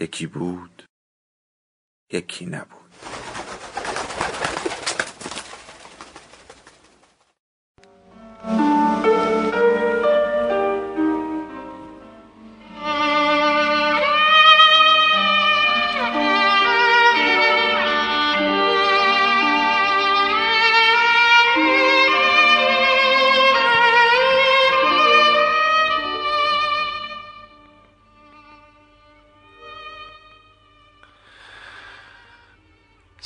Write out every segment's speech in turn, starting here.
یکی بود یکی نبود.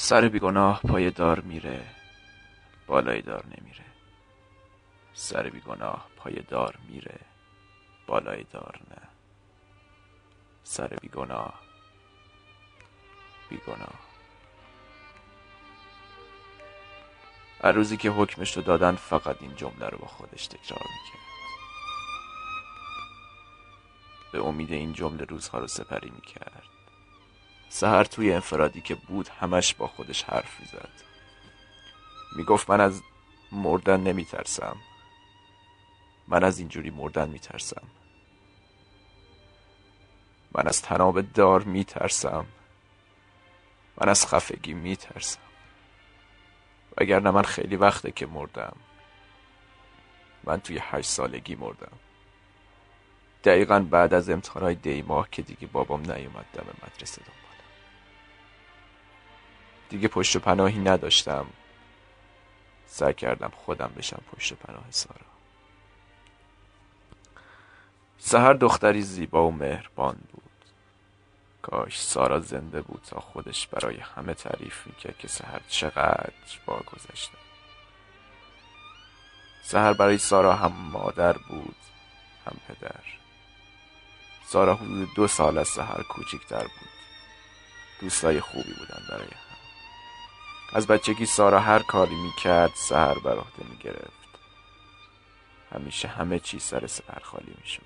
سر بیگناه پای دار میره بالای دار نمیره. سر بیگناه پای دار میره بالای دار نه. سر بیگناه بیگناه. هر روزی که حکمش رو دادن فقط این جمله رو با خودش تکرار می‌کرد. به امید این جمله روزها رو سپری می‌کرد. سهر توی انفرادی که بود همش با خودش حرف می‌زد. می‌گفت من از مردن نمیترسم. من از اینجوری مردن میترسم. من از تناب دار میترسم. من از خفگی میترسم. وگرنه من خیلی وقته که مردم. من توی هشت سالگی مردم. دقیقا بعد از امتحانهای دی ماه که دیگه بابام نیومد دم مدرسه دنبال. دیگه پشت و پناهی نداشتم. سعی کردم خودم بشم پشت پناه سارا. سهر دختری زیبا و مهربان بود. کاش سارا زنده بود تا خودش برای همه تعریف می‌کرد که سهر چقدر با گذشته. سهر برای سارا هم مادر بود هم پدر. سارا حدود دو سال از سهر کوچکتر بود. دوستای خوبی بودن برای هم از بچگی سارا هر کاری می‌کرد سهر بر عهده می‌گرفت. همیشه همه چیز سر سهر خالی می‌شد.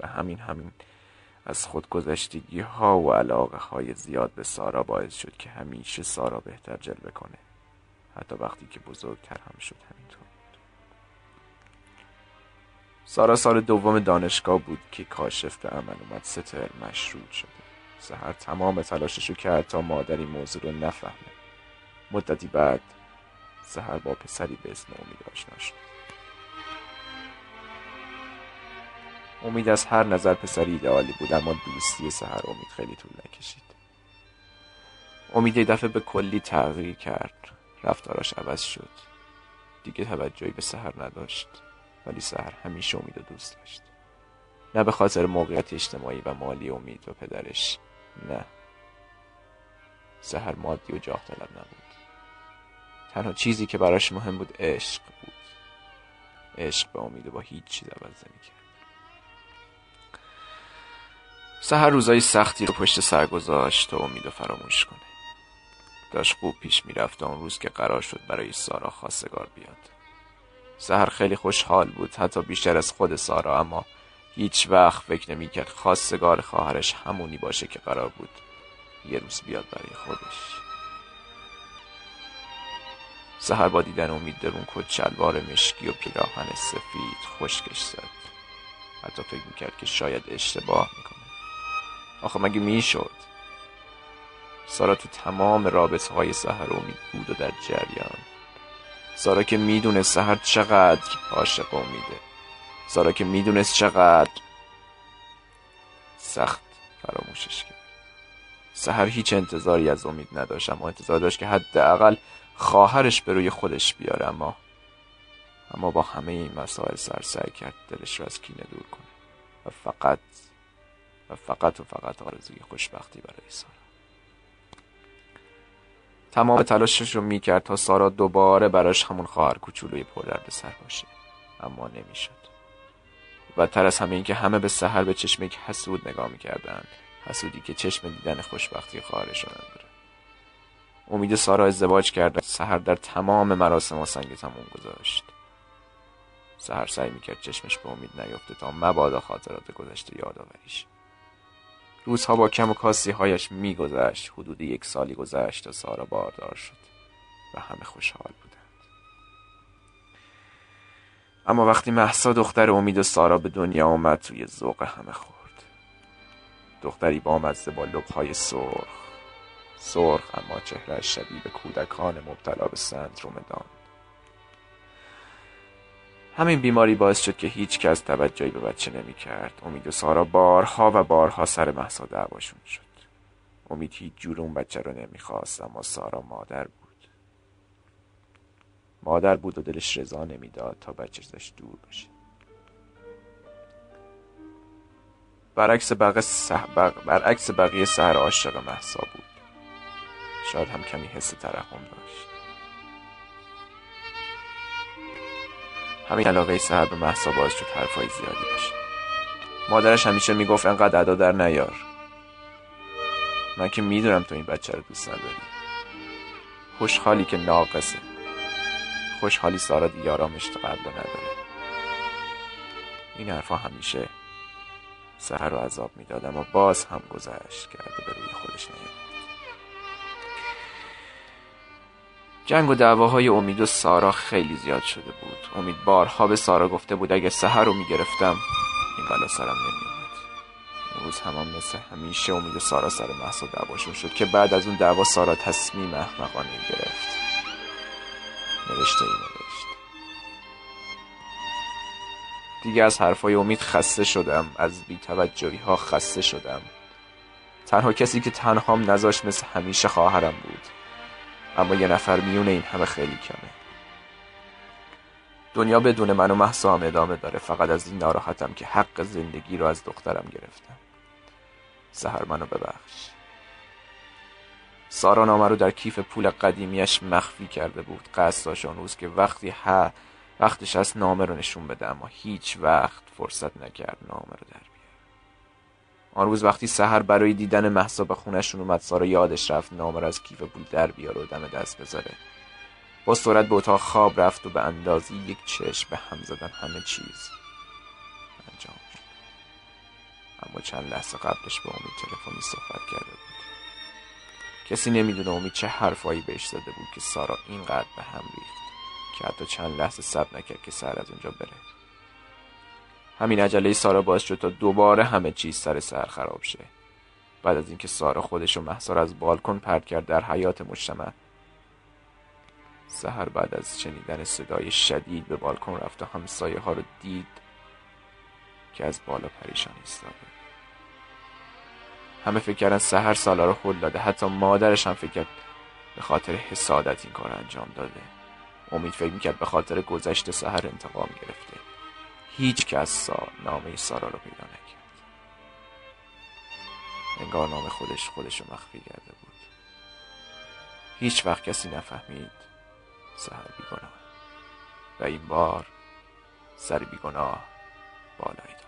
و همین همین از خودگذشتگی ها و علاقه های زیاد به سارا باعث شد که همیشه سارا بهتر جلوه کنه. حتی وقتی که بزرگتر هم شد همینطور. سارا سال دوم دانشگاه بود که کاشف به عمل اومد ستر مشروط شده. سهر تمام تلاششو کرد تا مادری موضوع رو نفهمه. مدتی بعد سهر با پسری به اسم امید آشنا شد. امید از هر نظر پسری ایدئالی بود اما دوستی سهر امید خیلی طول نکشید. امید یه دفعه به کلی تغییر کرد. رفتاراش عوض شد. دیگه توجهی به سهر نداشت ولی سهر همیشه امید و دوست داشت. نه به خاطر موقعیت اجتماعی و مالی امید و پدرش نه. سهر مادی و جاه طلب نبود. تنها چیزی که براش مهم بود عشق بود. عشق به امید با هیچ چیز عوض کرد سهر روزای سختی رو پشت سر گذاشت تا امید و فراموش کنه. داشت خوب پیش می‌رفت اون روز که قرار شد برای سارا خواستگار بیاد. سهر خیلی خوشحال بود حتی بیشتر از خود سارا اما هیچ وقت فکر نمی‌کرد خواستگار خواهرش همونی باشه که قرار بود. یه روز بیاد برای خودش. سهر با دیدن امید درون کت شلوار مشکی و پیراهن سفید خشکش زد. حتی فکر می‌کرد که شاید اشتباه می‌کنه. آخه مگه می‌شد؟ سارا تو تمام رابطه های سهر امید بود و در جریان. سارا که می‌دونه سهر چقدر عاشق امیده. سارا که می‌دونست چقدر سخت فراموشش کرد. سهر هیچ انتظاری از امید نداشت اما انتظار داشت که حداقل خواهرش به روی خودش بیاره اما اما با همه این مسائل سر سعی کرد دلش رو از کینه دور کنه. و فقط و فقط و فقط آرزوی خوشبختی برای سارا. تمام تلاشش رو می‌کرد تا سارا دوباره براش همون خواهر کوچولوی پر سر باشه اما نمی‌شد. بدتر از همه این که همه به سحر به چشم یک حسود نگاه می‌کردند. حسودی که چشم دیدن خوشبختی خواهرشان داره. امید سارا ازدواج کرد سحر در تمام مراسم سنگ تموم گذاشت. سحر سعی می‌کرد چشمش به امید نیفته تا مبادا خاطرات گذشته یادآوریش. روزها با کم و کاسی هایش میگذشت. حدود یک سالی گذشت تا سارا باردار شد و همه خوشحال بودند. اما وقتی محسا دختر امید و سارا به دنیا آمد توی ذوق همه خورد. دختری بامزه با لبهای سرخ سرخ اما چهره شبیه به کودکان مبتلا به سندروم دان همین بیماری باعث شد که هیچ کس توجهی به بچه نمی کرد. امید و سارا بارها و بارها سر محسا دعواشون شد. امید هیچ جور اون بچه رو نمی‌خواست اما سارا مادر بود. مادر بود و دلش رضا نمی‌داد تا بچه ازش دور بشه. برعکس بقیه, سح... برعکس بقیه سهر عاشق محسا بود. شاید هم کمی حس ترحم داشت. همین علاقه سهر به محسا باعث شد حرفای زیادی بشه. مادرش همیشه می‌گفت انقدر ادا در نیار. من که می‌دونم تو این بچه رو دوست نداری. خوشحالی که ناقصه. خوشحالی سارا دیگه آرامش قبل نداره. این حرفها همیشه سهر رو عذاب می‌داد اما باز هم گذشت کرده به روی خودش نیاد جنگ و دعواهای امید و سارا خیلی زیاد شده بود. امید بارها به سارا گفته بود اگه سهر رو می‌گرفتم این بلا سرم نمیومد روز هم, مثل همیشه امید و سارا سر محصا دعواشون شد که بعد از اون دعوا سارا تصمیم احمقانه گرفت. نوشته ای دیگه از حرفای امید خسته شدم از بیتوجهی ها خسته شدم. تنها کسی که تنهام نذاشت مثل همیشه خواهرم بود. اما یه نفر میونه این همه خیلی کمه. دنیا بدون من و محسا هم ادامه داره. فقط از این ناراحتم که حق زندگی رو از دخترم گرفتم. سهر منو ببخش. سارا نامه رو در کیف پول قدیمیش مخفی کرده بود. قصد داشت اون روز که وقتی ها وقتش از نامه رو نشون بده اما هیچ وقت فرصت نکرد نامه رو در آن روز وقتی سحر برای دیدن محسا به خونشون اومد سارا یادش رفت نامه از کیف پول در بیاره و دم دست بذاره. با سرعت به اتاق خواب رفت و به اندازی یک چشم به هم زدن همه چیز انجام شد. اما چند لحظه قبلش به امید تلفنی صحبت کرده بود. کسی نمی‌دونه امید چه حرفایی بهش زده بود که سارا اینقدر به هم ریخت. که حتی چند لحظه صبر نکرد که سر از اونجا بره. همین عجله سارا باعث شد تا دوباره همه چیز سر سر خراب شه. بعد از اینکه سارا خودش و محسا از بالکن پرت کرد در حیات مجتمع سهر بعد از شنیدن صدای شدید به بالکن رفت و همسایه ها رو دید که از بالا پریشان ایستاده. همه فکر کردن سهر سالا رو خود داده حتی مادرش هم فکر به خاطر حسادت این کار انجام داده. امید فکر می‌کرد به خاطر گذشته سهر انتقام گرفته. هیچ کس سا نامه سارا رو پیدا نکرد. انگار نام خودش خودش رو مخفی کرده بود. هیچ وقت کسی نفهمید سهر بیگناه. و این بار سر بیگناه بالایی دار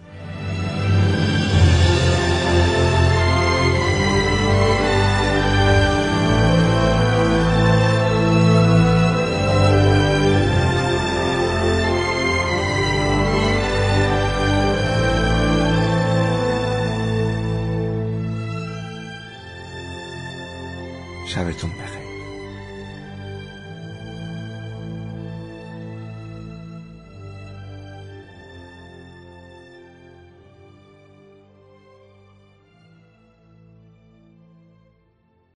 sabes un.